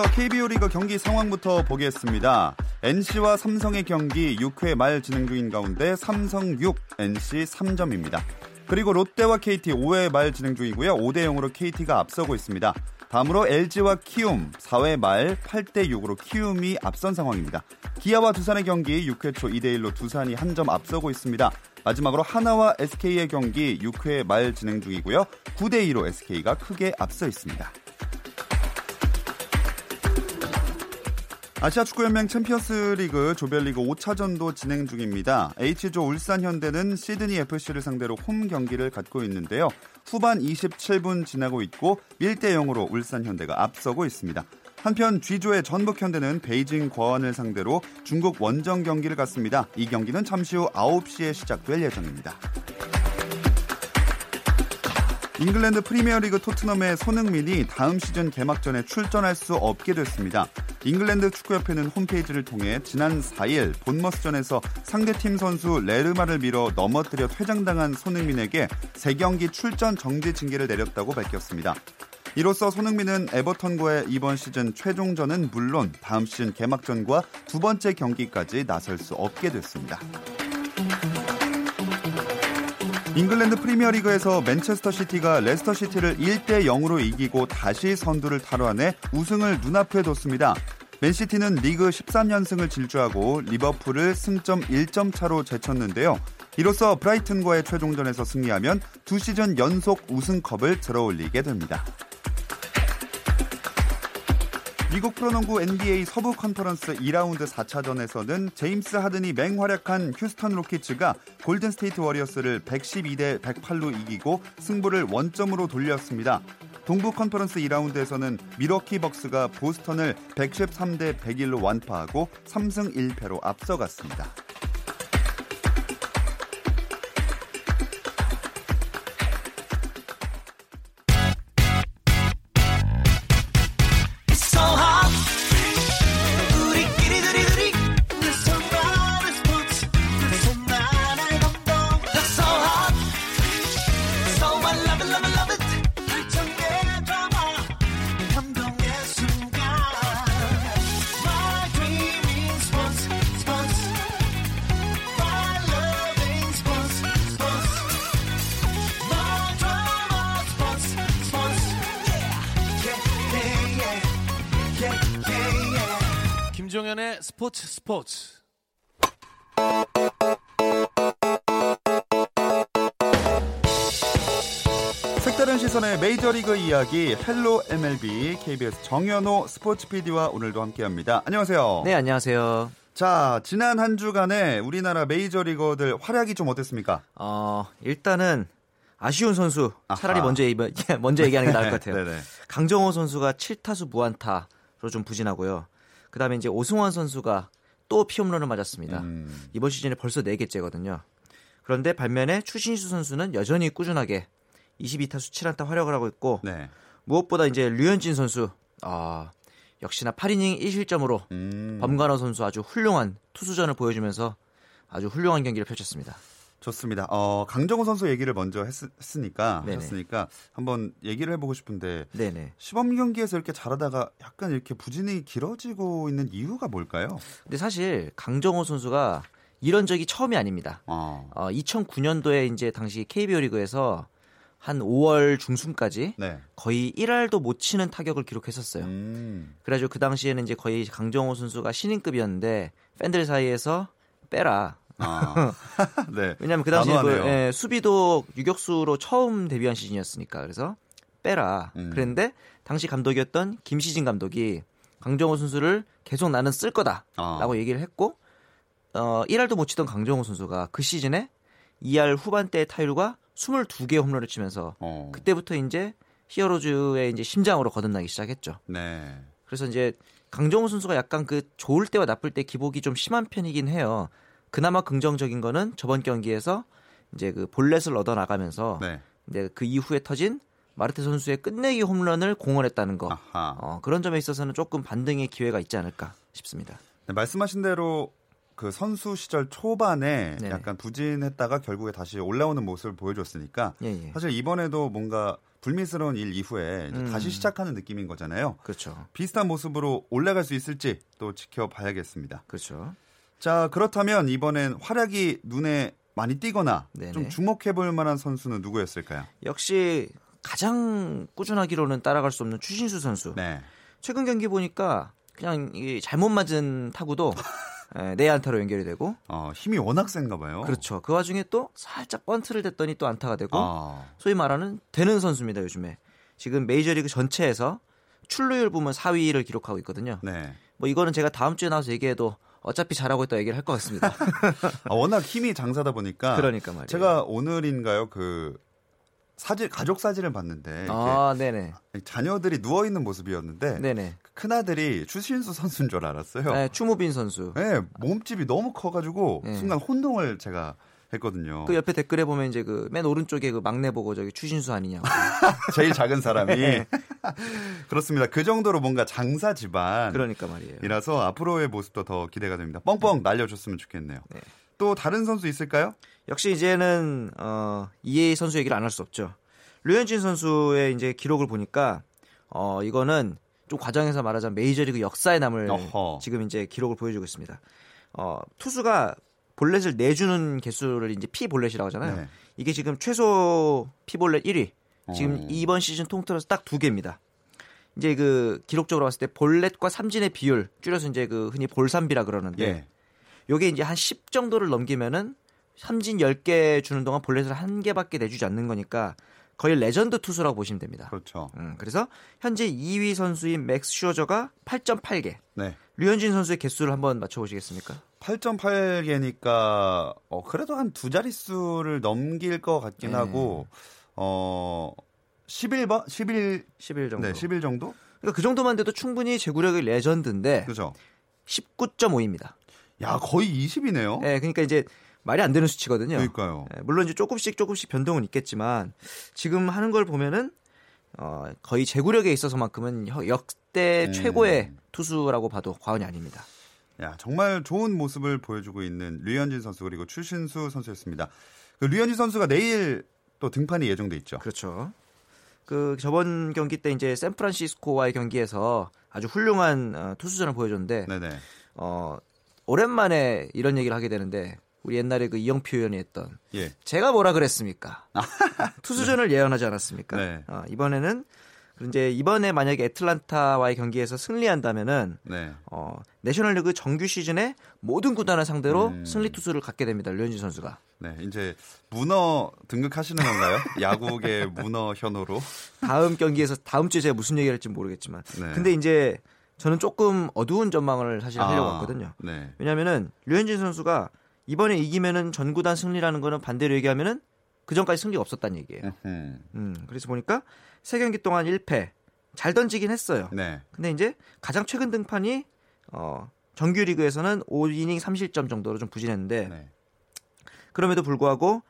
먼저 KBO 리그 경기 상황부터 보겠습니다. NC와 삼성의 경기 6회 말 진행 중인 가운데 삼성 6, NC 3점입니다. 그리고 롯데와 KT 5회 말 진행 중이고요. 5대 0으로 KT가 앞서고 있습니다. 다음으로 LG와 키움 4회 말 8대 6으로 키움이 앞선 상황입니다. 기아와 두산의 경기 6회 초 2대 1로 두산이 한 점 앞서고 있습니다. 마지막으로 하나와 SK의 경기 6회 말 진행 중이고요. 9대 2로 SK가 크게 앞서 있습니다. 아시아 축구연맹 챔피언스 리그 조별리그 5차전도 진행 중입니다. H조 울산 현대는 시드니 FC를 상대로 홈 경기를 갖고 있는데요. 후반 27분 지나고 있고 1대 0으로 울산 현대가 앞서고 있습니다. 한편 G조의 전북 현대는 베이징 궈안을 상대로 중국 원정 경기를 갖습니다. 이 경기는 잠시 후 9시에 시작될 예정입니다. 잉글랜드 프리미어리그 토트넘의 손흥민이 다음 시즌 개막전에 출전할 수 없게 됐습니다. 잉글랜드 축구협회는 홈페이지를 통해 지난 4일 본머스전에서 상대팀 선수 레르마를 밀어 넘어뜨려 퇴장당한 손흥민에게 3경기 출전 정지 징계를 내렸다고 밝혔습니다. 이로써 손흥민은 에버턴과의 이번 시즌 최종전은 물론 다음 시즌 개막전과 두 번째 경기까지 나설 수 없게 됐습니다. 잉글랜드 프리미어리그에서 맨체스터 시티가 레스터 시티를 1대 0으로 이기고 다시 선두를 탈환해 우승을 눈앞에 뒀습니다. 맨시티는 리그 13연승을 질주하고 리버풀을 승점 1점 차로 제쳤는데요. 이로써 브라이튼과의 최종전에서 승리하면 두 시즌 연속 우승컵을 들어올리게 됩니다. 미국 프로농구 NBA 서부 컨퍼런스 2라운드 4차전에서는 제임스 하든이 맹활약한 휴스턴 로키츠가 골든 스테이트 워리어스를 112대 108로 이기고 승부를 원점으로 돌렸습니다. 동부 컨퍼런스 2라운드에서는 밀워키 벅스가 보스턴을 113대 101로 완파하고 3승 1패로 앞서갔습니다. 스포츠. 색다른 시선의 메이저리그 이야기 헬로 MLB KBS 정현호 스포츠 PD와 오늘도 함께합니다. 안녕하세요. 네, 안녕하세요. 자, 지난 한 주간에 우리나라 메이저리거들 활약이 좀 어땠습니까? 어, 일단은 아쉬운 선수 차라리 먼저 얘기, 먼저 얘기하는 게 나을 것 같아요. 강정호 선수가 7타수 무안타로 좀 부진하고요. 그다음에 이제 오승환 선수가 또 피홈런을 맞았습니다. 음. 이번 시즌에 벌써 4개째거든요. 그런데 반면에 추신수 선수는 여전히 꾸준하게 22타수 7안타 활약을 하고 있고 네. 무엇보다 이제 류현진 선수 아, 역시나 8이닝 1실점으로 음. 범관호 선수 아주 훌륭한 투수전을 보여주면서 아주 훌륭한 경기를 펼쳤습니다. 좋습니다. 어, 강정호 선수 얘기를 먼저 했, 으니까 했으니까 한번 얘기를 해보고 싶은데 네네. 시범 경기에서 이렇게 잘하다가 약간 이렇게 부진이 길어지고 있는 이유가 뭘까요? 근데 사실 강정호 선수가 이런 적이 처음이 아닙니다. 어. 어 2009년도에 이제 당시 KBO 리그에서 한 5월 중순까지 네. 거의 1할도 못 치는 타격을 기록했었어요. 음. 그래가지고 그 당시에는 이제 거의 강정호 선수가 신인급이었는데 팬들 사이에서 빼라. 아. 네. 왜냐하면 그 당시에 그, 예, 수비도 유격수로 처음 데뷔한 시즌이었으니까 그래서 빼라. 음. 그랬는데 당시 감독이었던 김시진 감독이 강정호 선수를 계속 나는 쓸 거다라고 아. 얘기를 했고 어 1할도 못 치던 강정호 선수가 그 시즌에 2할 후반대 타율과 22개 홈런을 치면서 어. 그때부터 이제 히어로즈의 이제 심장으로 거듭나기 시작했죠. 네. 그래서 이제 강정호 선수가 약간 그 좋을 때와 나쁠 때 기복이 좀 심한 편이긴 해요. 그나마 긍정적인 거는 저번 경기에서 이제 그 볼넷을 얻어 나가면서 네. 이제 그 이후에 터진 마르테 선수의 끝내기 홈런을 공헌했다는 거 어, 그런 점에 있어서는 조금 반등의 기회가 있지 않을까 싶습니다. 네, 말씀하신 대로 그 선수 시절 초반에 네 약간 부진했다가 결국에 다시 올라오는 모습을 보여줬으니까 예, 예. 사실 이번에도 뭔가 불미스러운 일 이후에 음. 다시 시작하는 느낌인 거잖아요. 그렇죠. 비슷한 모습으로 올라갈 수 있을지 또 지켜봐야겠습니다. 그렇죠. 자 그렇다면 이번엔 활약이 눈에 많이 띄거나 네네. 좀 주목해볼 만한 선수는 누구였을까요? 역시 가장 꾸준하기로는 따라갈 수 없는 추신수 선수. 네. 최근 경기 보니까 그냥 잘못 맞은 타구도 네, 내안타로 연결이 되고 어, 힘이 워낙 센가 봐요. 그렇죠. 그 와중에 또 살짝 번트를 댔더니 또 안타가 되고 아. 소위 말하는 되는 선수입니다, 요즘에. 지금 메이저리그 전체에서 출루율 부문 4위를 기록하고 있거든요. 네. 뭐 이거는 제가 다음 주에 나와서 얘기해도 어차피 잘하고 있다 얘기를 할 것 같습니다. 아, 워낙 힘이 장사다 보니까 그러니까 말이에요. 제가 오늘인가요? 그 사진 가족 사진을 봤는데 아, 네네. 자녀들이 누워 있는 모습이었는데 네네. 큰 아들이 추신수 선수인 줄 알았어요. 네, 추모빈 선수. 네, 몸집이 너무 커가지고 네. 순간 혼동을 제가 했거든요. 그 옆에 댓글에 보면 이제 그 맨 오른쪽에 그 막내 보고 저기 추신수 아니냐고. 제일 작은 사람이. 네. 그렇습니다. 그 정도로 뭔가 장사 집안. 그러니까 말이에요. 이라서 앞으로의 모습도 더 기대가 됩니다. 뻥뻥 날려줬으면 좋겠네요. 네. 또 다른 선수 있을까요? 역시 이제는 어, 이에 선수 얘기를 안 할 수 없죠. 류현진 선수의 이제 기록을 보니까 어, 이거는 좀 과정에서 말하자면 메이저리그 역사에 남을 어허. 지금 이제 기록을 보여주고 있습니다. 어, 투수가 볼넷을 내주는 개수를 이제 피 볼넷이라고 하잖아요. 네. 이게 지금 최소 피 볼넷 1위. 지금 어. 이번 시즌 통틀어서 딱 두 개입니다. 이제 그 기록적으로 봤을 때 볼넷과 삼진의 비율 줄여서 이제 그 흔히 볼삼비라 그러는데 예. 요게 이제 한 10 정도를 넘기면은 삼진 10개 주는 동안 볼넷을 한 개밖에 내주지 않는 거니까 거의 레전드 투수라고 보시면 됩니다. 그렇죠. 음, 그래서 현재 2위 선수인 맥스 슈어저가 8.8개. 네. 류현진 선수의 개수를 한번 맞춰 보시겠습니까? 8.8개니까 어, 그래도 한 두 자릿수를 넘길 것 같긴 네. 하고 어 11번 11 11 정도. 네, 11 정도? 그러니까 그 정도만 돼도 충분히 제구력의 레전드인데 그죠. 19.5입니다. 야, 거의 20이네요. 네, 그러니까 이제 말이 안 되는 수치거든요. 그러니까요. 네, 물론 이제 조금씩 조금씩 변동은 있겠지만 지금 하는 걸 보면은 어, 거의 제구력에 있어서만큼은 역대 음. 최고의 투수라고 봐도 과언이 아닙니다. 야, 정말 좋은 모습을 보여주고 있는 류현진 선수 그리고 추신수 선수였습니다. 그 류현진 선수가 내일 또 등판이 예정돼 있죠. 그렇죠. 그 저번 경기 때 이제 샌프란시스코와의 경기에서 아주 훌륭한 어, 투수전을 보여줬는데 네네. 어, 오랜만에 이런 얘기를 하게 되는데 우리 옛날에 그 이영표 의원이 했던 예. 제가 뭐라 그랬습니까? 투수전을 네. 예언하지 않았습니까? 네. 어, 이번에는 이제 이번에 만약에 애틀란타와의 경기에서 승리한다면은 네. 어, 내셔널리그 정규 시즌에 모든 구단을 상대로 음. 승리 투수를 갖게 됩니다. 류현진 선수가. 네, 이제 문어 등극하시는 건가요? 야구계 문어 현호로. 다음 경기에서 다음 주에 제가 무슨 얘기를 할지 모르겠지만. 네. 근데 이제 저는 조금 어두운 전망을 사실 하려고 아, 왔거든요. 네. 왜냐면은 류현진 선수가 이번에 이기면은 전구단 승리라는 거는 반대로 얘기하면은 그 전까지 승리가 없었다는 얘기예요. 음, 그래서 보니까 세 경기 동안 1패 잘 던지긴 했어요. 네. 근데 이제 가장 최근 등판이 어, 정규리그에서는 5이닝 3실점 정도로 좀 부진했는데 네. 그럼에도 불구하고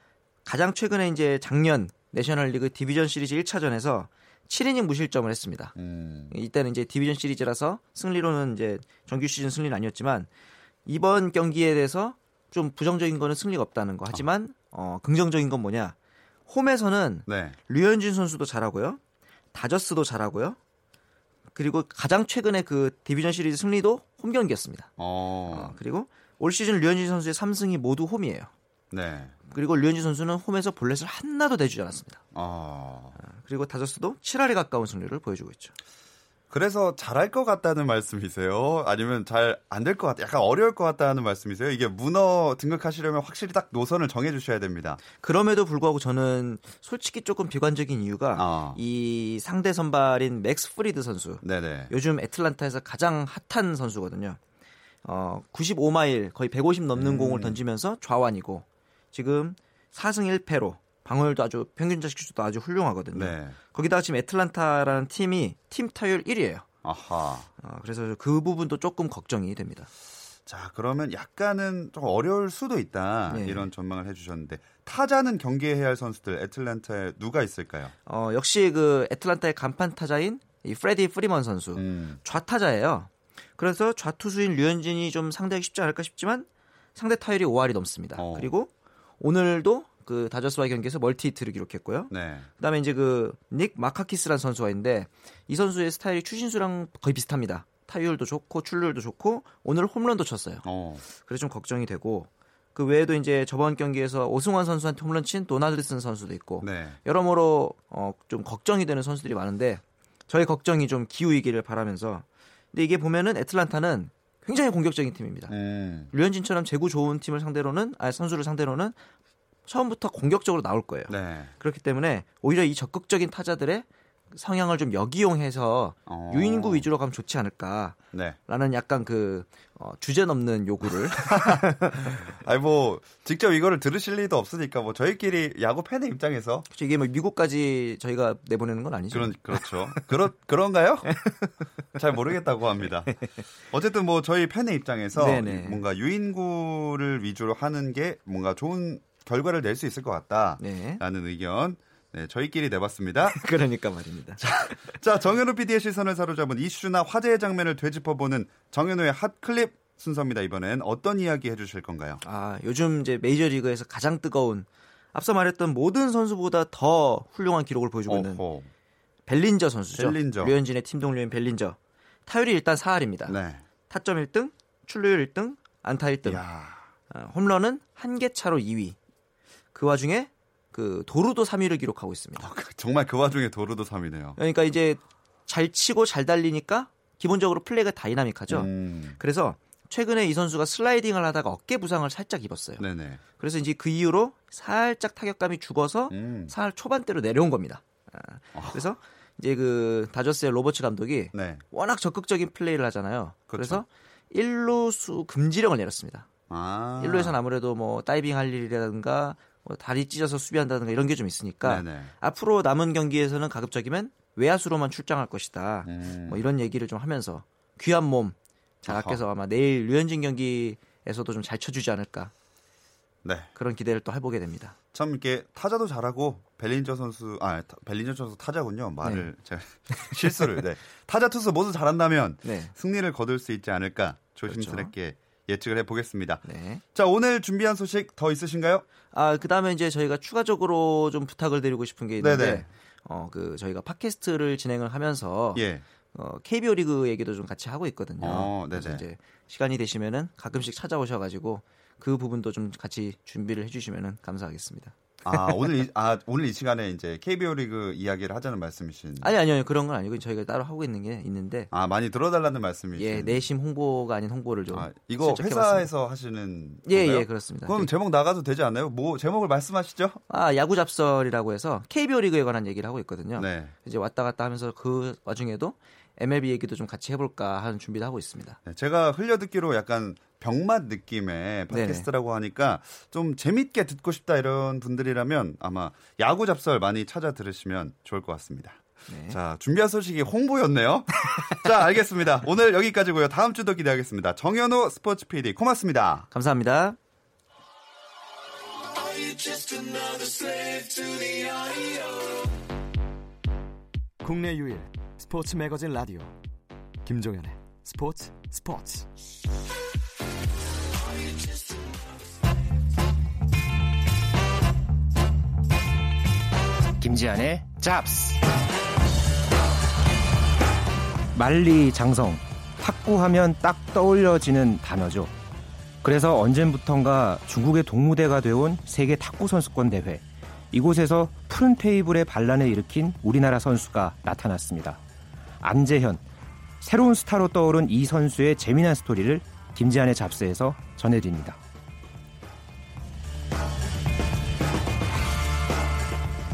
가장 최근에 이제 작년 내셔널리그 디비전 시리즈 1차전에서 7이닝 무실점을 했습니다. 음. 이때는 이제 디비전 시리즈라서 승리로는 이제 정규 시즌 승리는 아니었지만 이번 경기에 대해서 좀 부정적인 거는 승리가 없다는 거. 하지만 어, 긍정적인 건 뭐냐? 홈에서는 네. 류현진 선수도 잘하고요. 다저스도 잘하고요. 그리고 가장 최근에 그 디비전 시리즈 승리도 홈 경기였습니다. 어. 어, 그리고 올 시즌 류현진 선수의 3승이 모두 홈이에요. 네. 그리고 류현진 선수는 홈에서 볼넷을 하나도 내주지 않았습니다. 어. 그리고 다저스도 7할에 가까운 승리를 보여주고 있죠. 그래서 잘할 것 같다는 말씀이세요? 아니면 잘 안 될 것 같다, 약간 어려울 것 같다는 말씀이세요? 이게 문어 등극하시려면 확실히 딱 노선을 정해 주셔야 됩니다. 그럼에도 불구하고 저는 솔직히 조금 비관적인 이유가 어. 이 상대 선발인 맥스 프리드 선수. 네네. 요즘 애틀란타에서 가장 핫한 선수거든요. 어, 95마일 거의 150 넘는 음. 공을 던지면서 좌완이고 지금 4승 1패로 방어율도 아주 평균 자책수도 아주 훌륭하거든요. 네. 거기다가 지금 애틀란타라는 팀이 팀 타율 1위예요. 아하. 어, 그래서 그 부분도 조금 걱정이 됩니다. 자, 그러면 약간은 좀 어려울 수도 있다. 네. 이런 전망을 해주셨는데 타자는 경계해야 할 선수들 애틀란타에 누가 있을까요? 어, 역시 그 애틀란타의 간판 타자인 이 프레디 프리먼 선수 음. 좌타자예요. 그래서 좌투수인 류현진이 좀 상대하기 쉽지 않을까 싶지만 상대 타율이 5할이 넘습니다. 어. 그리고 오늘도 그 다저스와의 경기에서 멀티 히트를 기록했고요. 네. 그다음에 이제 그 닉 마카키스라는 선수가 있는데 이 선수의 스타일이 추신수랑 거의 비슷합니다. 타율도 좋고 출루율도 좋고 오늘 홈런도 쳤어요. 어. 그래서 좀 걱정이 되고 그 외에도 이제 저번 경기에서 오승환 선수한테 홈런 친 도날드슨 선수도 있고 네. 여러모로 어, 좀 걱정이 되는 선수들이 많은데 저의 걱정이 좀 기우이기를 바라면서 근데 이게 보면은 애틀란타는 굉장히 공격적인 팀입니다. 음. 류현진처럼 재구 좋은 팀을 상대로는 아 선수를 상대로는 처음부터 공격적으로 나올 거예요. 네. 그렇기 때문에 오히려 이 적극적인 타자들의 성향을 좀 역이용해서 어. 유인구 위주로 가면 좋지 않을까라는 네. 약간 그 어, 주제 넘는 요구를. 아니 뭐 직접 이거를 들으실 리도 없으니까 뭐 저희끼리 야구 팬의 입장에서 그렇죠. 이게 뭐 미국까지 저희가 내보내는 건 아니죠. 그런 그렇죠. 그렇 그런가요? 잘 모르겠다고 합니다. 어쨌든 뭐 저희 팬의 입장에서 네네. 뭔가 유인구를 위주로 하는 게 뭔가 좋은 결과를 낼 수 있을 것 같다라는 네. 의견 네, 저희끼리 내봤습니다. 그러니까 말입니다. 자, 자, 정현우 PD의 시선을 사로잡은 이슈나 화제의 장면을 되짚어보는 정현우의 핫클립 순서입니다. 이번엔 어떤 이야기 해주실 건가요? 아, 요즘 이제 메이저리그에서 가장 뜨거운 앞서 말했던 모든 선수보다 더 훌륭한 기록을 보여주고 있는 어허. 벨린저 선수죠. 벨린저. 류현진의 팀 동료인 벨린저. 타율이 일단 4할입니다. 네. 타점 1등, 출루율 1등, 안타 1등. 야. 어, 홈런은 한 개 차로 2위. 그 와중에 그 도루도 3위를 기록하고 있습니다. 아, 정말 그 와중에 도루도 3위네요. 그러니까 이제 잘 치고 잘 달리니까 기본적으로 플레이가 다이나믹하죠. 음. 그래서 최근에 이 선수가 슬라이딩을 하다가 어깨 부상을 살짝 입었어요. 네네. 그래서 이제 그 이후로 살짝 타격감이 죽어서 음. 4할 초반대로 내려온 겁니다. 아. 아. 그래서 이제 그 다저스의 로버츠 감독이 네. 워낙 적극적인 플레이를 하잖아요. 그렇죠. 그래서 1루수 금지령을 내렸습니다. 아. 1루에서는 아무래도 뭐 다이빙 할 일이라든가 뭐 다리 찢어서 수비한다든가 이런 게 좀 있으니까 네네. 앞으로 남은 경기에서는 가급적이면 외야수로만 출장할 것이다. 음. 뭐 이런 얘기를 좀 하면서 귀한 몸 잘 아껴서 아마 내일 류현진 경기에서도 좀 잘 쳐주지 않을까. 네. 그런 기대를 또 해보게 됩니다. 참 이렇게 타자도 잘하고 벨린저 선수 아 벨린저 선수 타자군요. 말을 네. 제가 실수를 네. 타자 투수 모두 잘한다면 네. 승리를 거둘 수 있지 않을까 조심스럽게 그렇죠. 예측을 해보겠습니다. 네. 자, 오늘 준비한 소식 더 있으신가요? 아, 그 다음에 이제 저희가 추가적으로 좀 부탁을 드리고 싶은 게 있는데, 네네. 어, 그 저희가 팟캐스트를 진행을 하면서, 예. 어, KBO 리그 얘기도 좀 같이 하고 있거든요. 어, 그래서 이제 시간이 되시면은 가끔씩 찾아오셔가지고 그 부분도 좀 같이 준비를 해주시면은 감사하겠습니다. 아 오늘 이, 아 오늘 이 시간에 이제 KBO 리그 이야기를 하자는 말씀이신? 아니 아니요 그런 건 아니고 저희가 따로 하고 있는 게 있는데. 아 많이 들어달라는 말씀이신? 예 내심 홍보가 아닌 홍보를 좀. 아, 이거 회사에서 하시는? 예예 예, 그렇습니다. 그럼 제목 나가도 되지 않나요? 뭐 제목을 말씀하시죠? 아 야구 잡설이라고 해서 KBO 리그에 관한 얘기를 하고 있거든요. 네. 이제 왔다 갔다 하면서 그 와중에도 MLB 얘기도 좀 같이 해볼까 하는 준비를 하고 있습니다. 네, 제가 흘려듣기로 약간 병맛 느낌의 팟캐스트라고 네네. 하니까 좀 재밌게 듣고 싶다 이런 분들이라면 아마 야구 잡설 많이 찾아 들으시면 좋을 것 같습니다. 네. 자, 준비한 소식이 홍보였네요. 자, 알겠습니다. 오늘 여기까지고요. 다음 주도 기대하겠습니다. 정현호 스포츠 PD 고맙습니다. 감사합니다. 국내 유일 스포츠 매거진 라디오 김종현의 스포츠 스포츠 김지한의 잡스 만리장성 탁구하면 딱 떠올려지는 단어죠. 그래서 언젠부턴가 중국의 동무대가 되어온 세계 탁구 선수권 대회 이곳에서 푸른 테이블의 반란을 일으킨 우리나라 선수가 나타났습니다. 안재현 새로운 스타로 떠오른 이 선수의 재미난 스토리를 김지한의 잡스에서 전해드립니다.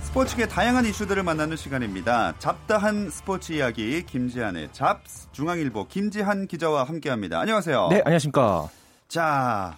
스포츠계 다양한 이슈들을 만나는 시간입니다. 잡다한 스포츠 이야기 김지한의 잡스 중앙일보 김지한 기자와 함께합니다. 안녕하세요. 네, 안녕하십니까. 자,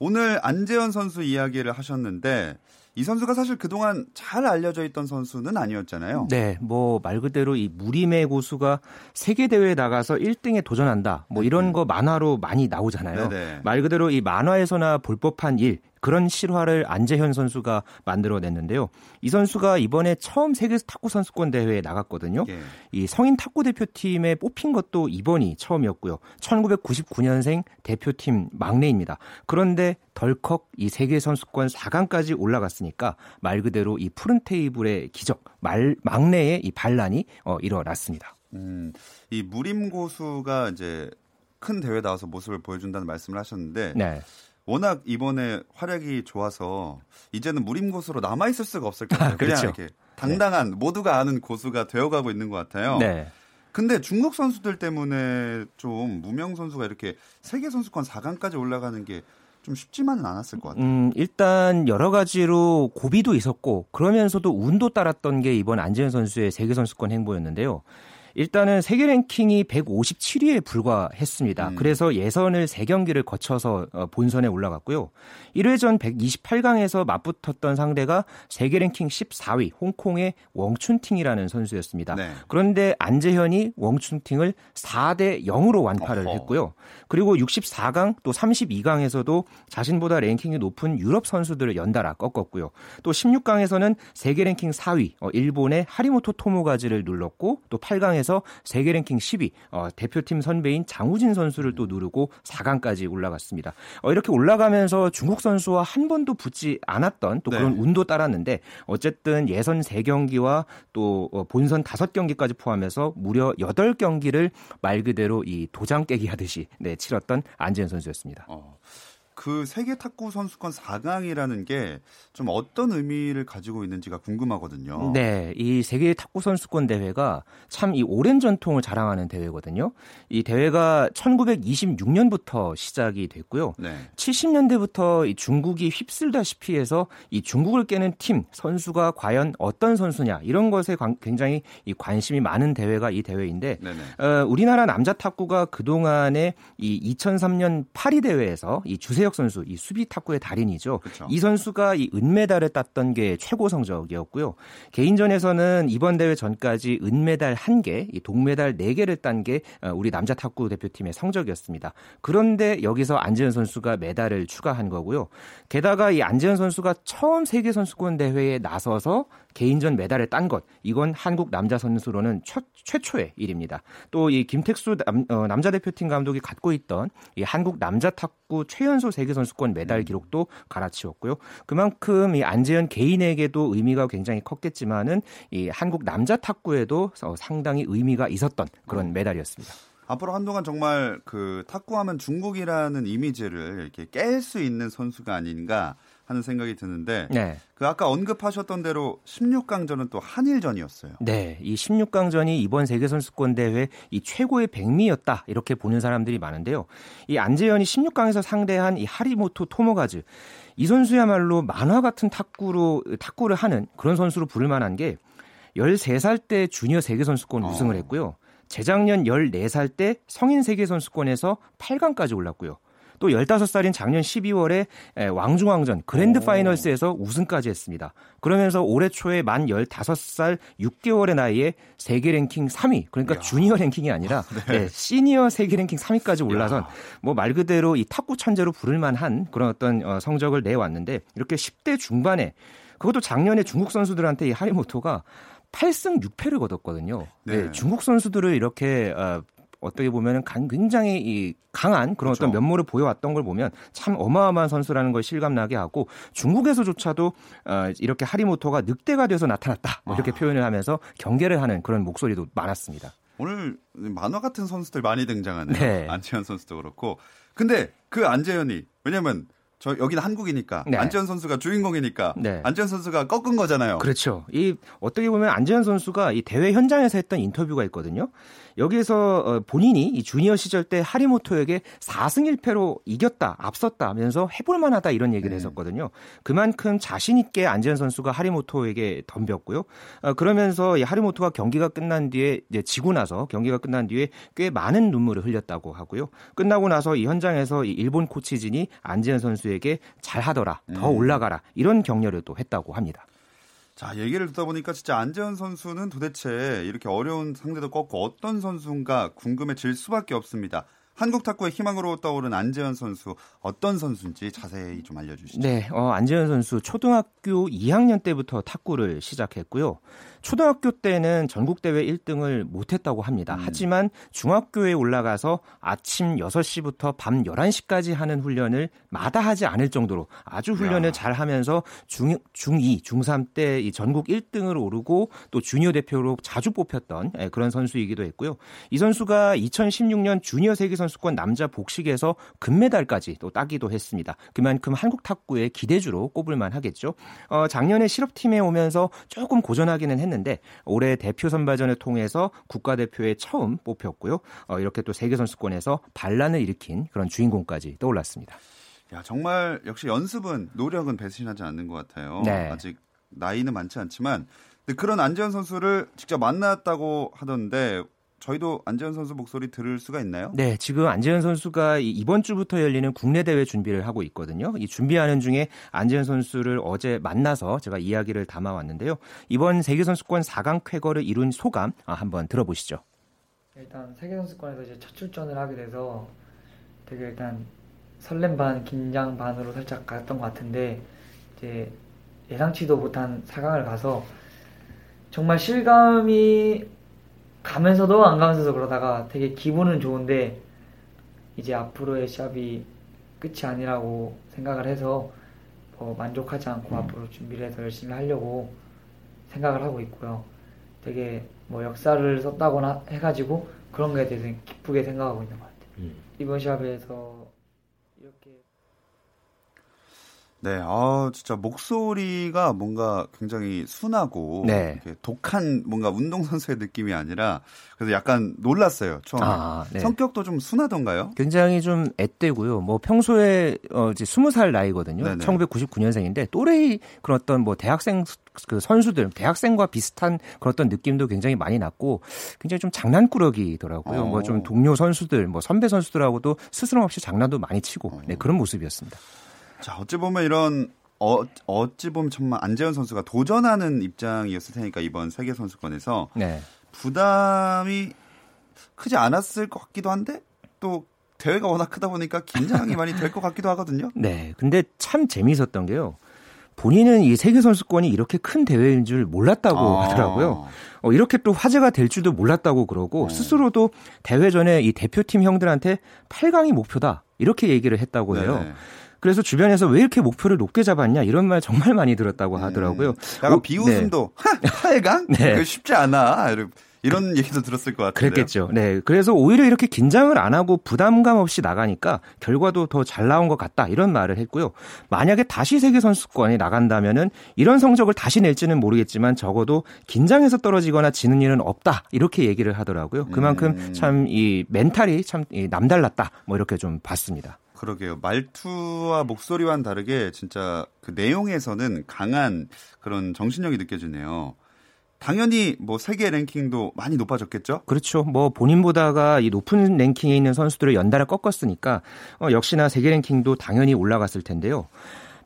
오늘 안재현 선수 이야기를 하셨는데 이 선수가 사실 그동안 잘 알려져 있던 선수는 아니었잖아요. 네, 뭐 말 그대로 이 무림의 고수가 세계 대회에 나가서 1등에 도전한다. 뭐 이런 음. 거 만화로 많이 나오잖아요. 네네. 말 그대로 이 만화에서나 볼 법한 일, 그런 실화를 안재현 선수가 만들어냈는데요. 이 선수가 이번에 처음 세계 탁구 선수권 대회에 나갔거든요. 예. 이 성인 탁구 대표팀에 뽑힌 것도 이번이 처음이었고요. 1999년생 대표팀 막내입니다. 그런데 덜컥 이 세계 선수권 4강까지 올라갔으니까 말 그대로 이 푸른 테이블의 기적, 말 막내의 이 반란이 어, 일어났습니다. 음, 이 무림 고수가 이제 큰 대회 나와서 모습을 보여준다는 말씀을 하셨는데 네. 워낙 이번에 활약이 좋아서 이제는 무림 고수로 남아 있을 수가 없을 것 같아요. 아, 그렇죠. 그냥 이렇게 당당한 네. 모두가 아는 고수가 되어가고 있는 것 같아요. 네. 근데 중국 선수들 때문에 좀 무명 선수가 이렇게 세계 선수권 4강까지 올라가는 게 좀 쉽지만은 않았을 것 같아요. 음, 일단 여러 가지로 고비도 있었고 그러면서도 운도 따랐던 게 이번 안재현 선수의 세계 선수권 행보였는데요. 일단은 세계 랭킹이 157위에 불과했습니다. 음. 그래서 예선을 3경기를 거쳐서 어, 본선에 올라갔고요. 1회전 128강에서 맞붙었던 상대가 세계 랭킹 14위 홍콩의 웡춘팅이라는 선수였습니다. 네. 그런데 안재현이 웡춘팅을 4대 0으로 완파를 어허. 했고요. 그리고 64강 또 32강에서도 자신보다 랭킹이 높은 유럽 선수들을 연달아 꺾었고요. 또 16강에서는 세계 랭킹 4위 어, 일본의 하리모토 토모가즈를 눌렀고 또 8강에서 해서 세계 랭킹 10위 어, 대표팀 선배인 장우진 선수를 또 누르고 4강까지 올라갔습니다. 어, 이렇게 올라가면서 중국 선수와 한 번도 붙지 않았던 또 그런 네. 운도 따랐는데 어쨌든 예선 3경기와 또 어, 본선 5경기까지 포함해서 무려 8경기를 말 그대로 이 도장 깨기 하듯이 네, 치렀던 안재현 선수였습니다. 어. 그 세계 탁구 선수권 4강이라는 게 좀 어떤 의미를 가지고 있는지가 궁금하거든요. 네, 이 세계 탁구 선수권 대회가 참 이 오랜 전통을 자랑하는 대회거든요. 이 대회가 1926년부터 시작이 됐고요. 네. 70년대부터 이 중국이 휩쓸다시피 해서 이 중국을 깨는 팀 선수가 과연 어떤 선수냐 이런 것에 굉장히 이 관심이 많은 대회가 이 대회인데 어, 우리나라 남자 탁구가 그 동안에 이 2003년 파리 대회에서 이 주세 이재혁 선수 이 수비 탁구의 달인이죠. 그쵸. 이 선수가 이 은메달을 땄던 게 최고 성적이었고요. 개인전에서는 이번 대회 전까지 은메달 1개, 이 동메달 4개를 딴게 어, 우리 남자 탁구 대표팀의 성적이었습니다. 그런데 여기서 안재현 선수가 메달을 추가한 거고요. 게다가 이 안재현 선수가 처음 세계 선수권 대회에 나서서 개인전 메달을 딴 것, 이건 한국 남자 선수로는 최, 최초의 일입니다. 또 이 김택수 남, 어, 남자 대표팀 감독이 갖고 있던 이 한국 남자 탁구 최연소 세계 선수권 메달 음. 기록도 갈아치웠고요. 그만큼 이 안재현 개인에게도 의미가 굉장히 컸겠지만은 이 한국 남자 탁구에도 상당히 의미가 있었던 그런 음. 메달이었습니다. 앞으로 한동안 정말 그 탁구하면 중국이라는 이미지를 이렇게 깰 수 있는 선수가 아닌가 하는 생각이 드는데 네. 그 아까 언급하셨던 대로 16강전은 또 한일전이었어요. 네, 이 16강전이 이번 세계 선수권 대회 이 최고의 백미였다 이렇게 보는 사람들이 많은데요. 이 안재현이 16강에서 상대한 이 하리모토 토모가즈 이 선수야말로 만화 같은 탁구로 탁구를 하는 그런 선수로 부를 만한 게 13살 때 주니어 세계 선수권 어. 우승을 했고요. 재작년 14살 때 성인 세계 선수권에서 8강까지 올랐고요. 또 15살인 작년 12월에 왕중왕전 그랜드 파이널스에서 우승까지 했습니다. 그러면서 올해 초에 만 15살 6개월의 나이에 세계 랭킹 3위, 그러니까 야. 주니어 랭킹이 아니라 네. 네, 시니어 세계 랭킹 3위까지 올라선 뭐 말 그대로 이 탁구 천재로 부를 만한 그런 어떤 어, 성적을 내왔는데 이렇게 10대 중반에 그것도 작년에 중국 선수들한테 이 하리모토가 8승 6패를 거뒀거든요. 네. 네, 중국 선수들을 이렇게 어, 어떻게 보면 굉장히 이 강한 그런 그렇죠. 어떤 면모를 보여왔던 걸 보면 참 어마어마한 선수라는 걸 실감나게 하고 중국에서조차도 어, 이렇게 하리모토가 늑대가 돼서 나타났다 뭐 이렇게 아. 표현을 하면서 경계를 하는 그런 목소리도 많았습니다. 오늘 만화 같은 선수들 많이 등장하네요. 네. 안채현 선수도 그렇고. 근데 그 안재현이 왜냐면 저 여기는 한국이니까 네. 안재현 선수가 주인공이니까 네. 안재현 선수가 꺾은 거잖아요. 그렇죠. 이 어떻게 보면 안재현 선수가 이 대회 현장에서 했던 인터뷰가 있거든요. 여기에서 어, 본인이 이 주니어 시절 때 하리모토에게 4승 1패로 이겼다, 앞섰다 하면서 해볼 만하다 이런 얘기를 네. 했었거든요. 그만큼 자신 있게 안재현 선수가 하리모토에게 덤볐고요. 어, 그러면서 이 하리모토가 경기가 끝난 뒤에 이제 지고 나서 경기가 끝난 뒤에 꽤 많은 눈물을 흘렸다고 하고요. 끝나고 나서 이 현장에서 이 일본 코치진이 안재현 선수 선수에게 잘하더라, 더 음. 올라가라 이런 격려를 또 했다고 합니다. 자, 얘기를 듣다 보니까 진짜 안재현 선수는 도대체 이렇게 어려운 상대도 꺾고 어떤 선수인가 궁금해질 수밖에 없습니다. 한국 탁구의 희망으로 떠오른 안재현 선수 어떤 선수인지 자세히 좀 알려주시죠. 네, 어, 안재현 선수 초등학교 2학년 때부터 탁구를 시작했고요. 초등학교 때는 전국대회 1등을 못했다고 합니다. 음. 하지만 중학교에 올라가서 아침 6시부터 밤 11시까지 하는 훈련을 마다하지 않을 정도로 아주 훈련을 야. 잘 하면서 중, 중2, 중3 때 이 전국 1등을 오르고 또 주니어 대표로 자주 뽑혔던 예, 그런 선수이기도 했고요. 이 선수가 2016년 주니어 세계선수권 남자 복식에서 금메달까지 또 따기도 했습니다. 그만큼 한국 탁구의 기대주로 꼽을만 하겠죠. 어, 작년에 실업팀에 오면서 조금 고전하기는 했는데 했는데 올해 대표 선발전을 통해서 국가대표에 처음 뽑혔고요. 어, 이렇게 또 세계 선수권에서 반란을 일으킨 그런 주인공까지 떠올랐습니다. 야 정말 역시 연습은 노력은 배신하지 않는 것 같아요. 네. 아직 나이는 많지 않지만 그런 안재현 선수를 직접 만났다고 하던데 저희도 안재현 선수 목소리 들을 수가 있나요? 네, 지금 안재현 선수가 이번 주부터 열리는 국내 대회 준비를 하고 있거든요. 이 준비하는 중에 안재현 선수를 어제 만나서 제가 이야기를 담아왔는데요. 이번 세계 선수권 4강 쾌거를 이룬 소감 아, 한번 들어보시죠. 일단 세계 선수권에서 이제 첫 출전을 하게 돼서 되게 일단 설렘 반 긴장 반으로 살짝 갔던 것 같은데 이제 예상치도 못한 4강을 가서 정말 실감이 가면서도 안 가면서도 그러다가 되게 기분은 좋은데 이제 앞으로의 시합이 끝이 아니라고 생각을 해서 뭐 만족하지 않고 음. 앞으로 준비를 해서 열심히 하려고 생각을 하고 있고요. 되게 뭐 역사를 썼다거나 해가지고 그런 거에 대해서 기쁘게 생각하고 있는 것 같아요. 음. 이번 시합에서 네, 아 진짜 목소리가 뭔가 굉장히 순하고 네. 독한 뭔가 운동 선수의 느낌이 아니라 그래서 약간 놀랐어요 처음에. 아, 네. 성격도 좀 순하던가요? 굉장히 좀 앳되고요. 뭐 평소에 어 이제 20살 나이거든요. 네네. 1999년생인데 또래의 그런 어떤 뭐 대학생 그 선수들 대학생과 비슷한 그런 어떤 느낌도 굉장히 많이 났고 굉장히 좀 장난꾸러기더라고요. 어. 뭐좀 동료 선수들, 뭐 선배 선수들하고도 스스럼 없이 장난도 많이 치고 네, 그런 모습이었습니다. 자, 어찌 보면 이런 어, 어찌 보면 정말 안재현 선수가 도전하는 입장이었을 테니까 이번 세계 선수권에서 네. 부담이 크지 않았을 것 같기도 한데 또 대회가 워낙 크다 보니까 긴장이 많이 될 것 같기도 하거든요. 네. 근데 참 재미있었던 게요. 본인은 이 세계 선수권이 이렇게 큰 대회인 줄 몰랐다고 아. 하더라고요. 어, 이렇게 또 화제가 될 줄도 몰랐다고 그러고 어. 스스로도 대회 전에 이 대표팀 형들한테 8강이 목표다. 이렇게 얘기를 했다고 해요. 네 그래서 주변에서 왜 이렇게 목표를 높게 잡았냐 이런 말 정말 많이 들었다고 음. 하더라고요. 음, 약간 비웃음도 네. 8강? 네. 쉽지 않아. 이런 얘기도 들었을 것 같아요. 그랬겠죠. 네. 그래서 오히려 이렇게 긴장을 안 하고 부담감 없이 나가니까 결과도 더 잘 나온 것 같다. 이런 말을 했고요. 만약에 다시 세계 선수권에 나간다면은 이런 성적을 다시 낼지는 모르겠지만 적어도 긴장해서 떨어지거나 지는 일은 없다. 이렇게 얘기를 하더라고요. 그만큼 음. 참이 멘탈이 참 남달랐다. 뭐 이렇게 좀 봤습니다. 그러게요. 말투와 목소리와는 다르게 진짜 그 내용에서는 강한 그런 정신력이 느껴지네요. 당연히 뭐 세계 랭킹도 많이 높아졌겠죠? 그렇죠. 뭐 본인보다가 이 높은 랭킹에 있는 선수들을 연달아 꺾었으니까 어, 역시나 세계 랭킹도 당연히 올라갔을 텐데요.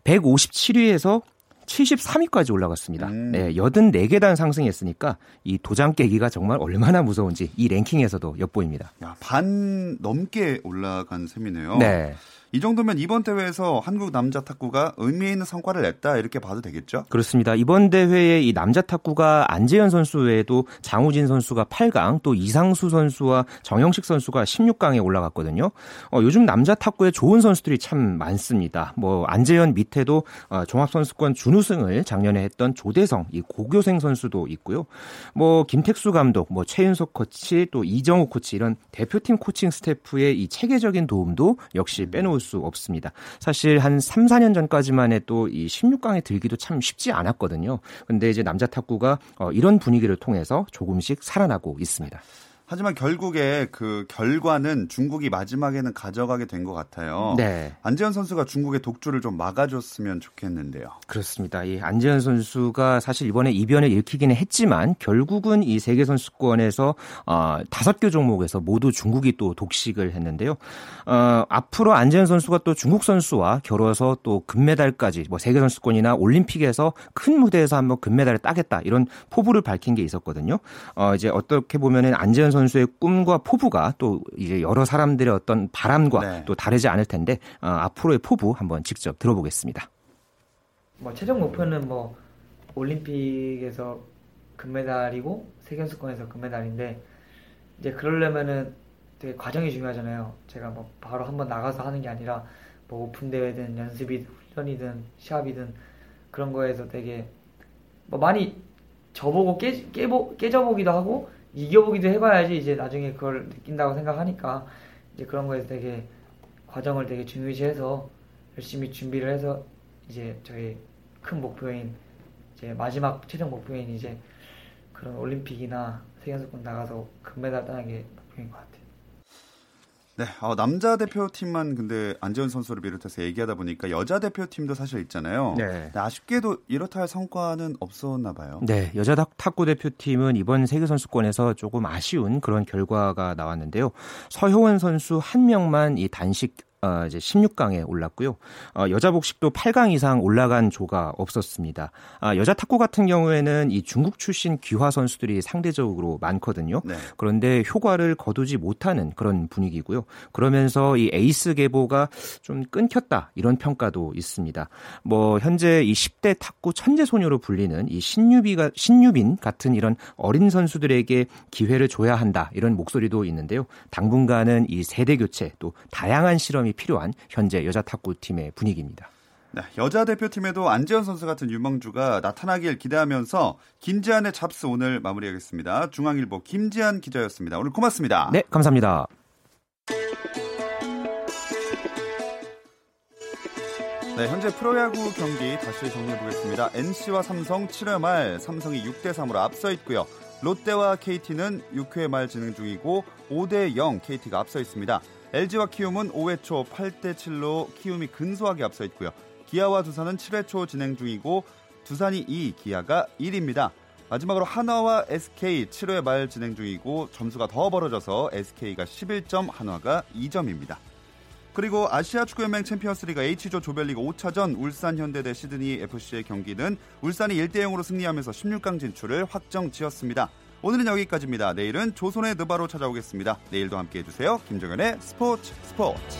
157위에서 73위까지 올라갔습니다. 음. 네, 84계단 상승했으니까 이 도장 깨기가 정말 얼마나 무서운지 이 랭킹에서도 엿보입니다. 야, 반 넘게 올라간 셈이네요. 네. 이 정도면 이번 대회에서 한국 남자 탁구가 의미 있는 성과를 냈다 이렇게 봐도 되겠죠? 그렇습니다. 이번 대회에 이 남자 탁구가 안재현 선수 외에도 장우진 선수가 8강, 또 이상수 선수와 정영식 선수가 16강에 올라갔거든요. 어, 요즘 남자 탁구에 좋은 선수들이 참 많습니다. 뭐 안재현 밑에도 어, 종합선수권 준우승을 작년에 했던 조대성, 이 고교생 선수도 있고요. 뭐 김택수 감독, 뭐 최윤석 코치, 또 이정우 코치 이런 대표팀 코칭 스태프의 이 체계적인 도움도 역시 빼놓을 수 없습니다. 사실 한 3, 4년 전까지만 해도 이 16강에 들기도 참 쉽지 않았거든요. 근데 이제 남자 탁구가 어, 이런 분위기를 통해서 조금씩 살아나고 있습니다. 하지만 결국에 그 결과는 중국이 마지막에는 가져가게 된 것 같아요. 네. 안재현 선수가 중국의 독주를 좀 막아줬으면 좋겠는데요. 그렇습니다. 이 안재현 선수가 사실 이번에 이변을 일으키기는 했지만 결국은 이 세계 선수권에서 어, 다섯 개 종목에서 모두 중국이 또 독식을 했는데요. 어, 앞으로 안재현 선수가 또 중국 선수와 겨뤄서 또 금메달까지 뭐 세계 선수권이나 올림픽에서 큰 무대에서 한번 금메달을 따겠다 이런 포부를 밝힌 게 있었거든요. 어, 이제 어떻게 보면은 안재현 선수 의 꿈과 포부가 또 이제 여러 사람들의 어떤 바람과 네. 또 다르지 않을 텐데 어, 앞으로의 포부 한번 직접 들어보겠습니다. 뭐 최종 목표는 뭐 올림픽에서 금메달이고 세계선수권에서 금메달인데 이제 그러려면은 되게 과정이 중요하잖아요. 제가 뭐 바로 한번 나가서 하는 게 아니라 뭐 오픈 대회든 연습이든 훈련이든 시합이든 그런 거에서 되게 뭐 많이 저보고 깨, 깨보, 깨져보기도 하고 이겨보기도 해봐야지 이제 나중에 그걸 느낀다고 생각하니까 이제 그런 거에서 되게 과정을 되게 중요시해서 열심히 준비를 해서 이제 저희 큰 목표인 이제 마지막 최종 목표인 이제 그런 올림픽이나 세계선수권 나가서 금메달 따는 게 목표인 것 같아요. 네, 어, 남자 대표팀만 근데 안재훈 선수를 비롯해서 얘기하다 보니까 여자 대표팀도 사실 있잖아요. 네. 아쉽게도 이렇다 할 성과는 없었나 봐요. 네, 여자 탁구 대표팀은 이번 세계 선수권에서 조금 아쉬운 그런 결과가 나왔는데요. 서효원 선수 한 명만 이 단식 어, 이제 16강에 올랐고요. 어, 여자 복식도 8강 이상 올라간 조가 없었습니다. 아, 여자 탁구 같은 경우에는 이 중국 출신 귀화 선수들이 상대적으로 많거든요. 네. 그런데 효과를 거두지 못하는 그런 분위기고요. 그러면서 이 에이스 계보가 좀 끊겼다 이런 평가도 있습니다. 뭐 현재 이 10대 탁구 천재 소녀로 불리는 이 신유비가 신유빈 같은 이런 어린 선수들에게 기회를 줘야 한다 이런 목소리도 있는데요. 당분간은 이 세대 교체 또 다양한 실험이 사람이 필요한 현재 여자 탁구팀의 분위기입니다. 네, 여자 대표팀에도 안재현 선수 같은 유망주가 나타나길 기대하면서 김지한의 잡스 오늘 마무리하겠습니다. 중앙일보 김지한 기자였습니다. 오늘 고맙습니다. 네, 감사합니다. 네, 현재 프로야구 경기 다시 정리해 보겠습니다. NC와 삼성 7회 말 삼성이 6대 3으로 앞서 있고요. 롯데와 KT는 6회 말 진행 중이고 5대 0 KT가 앞서 있습니다. LG와 키움은 5회 초 8대 7로 키움이 근소하게 앞서 있고요. 기아와 두산은 7회 초 진행 중이고 두산이 2, 기아가 1입니다. 마지막으로 한화와 SK 7회 말 진행 중이고 점수가 더 벌어져서 SK가 11점, 한화가 2점입니다. 그리고 아시아 축구연맹 챔피언스리그 H조 조별리그 5차전 울산 현대 대 시드니 FC의 경기는 울산이 1대 0으로 승리하면서 16강 진출을 확정 지었습니다. 오늘은 여기까지입니다. 내일은 조선의 느바로 찾아오겠습니다. 내일도 함께 해주세요. 김정현의 스포츠 스포츠.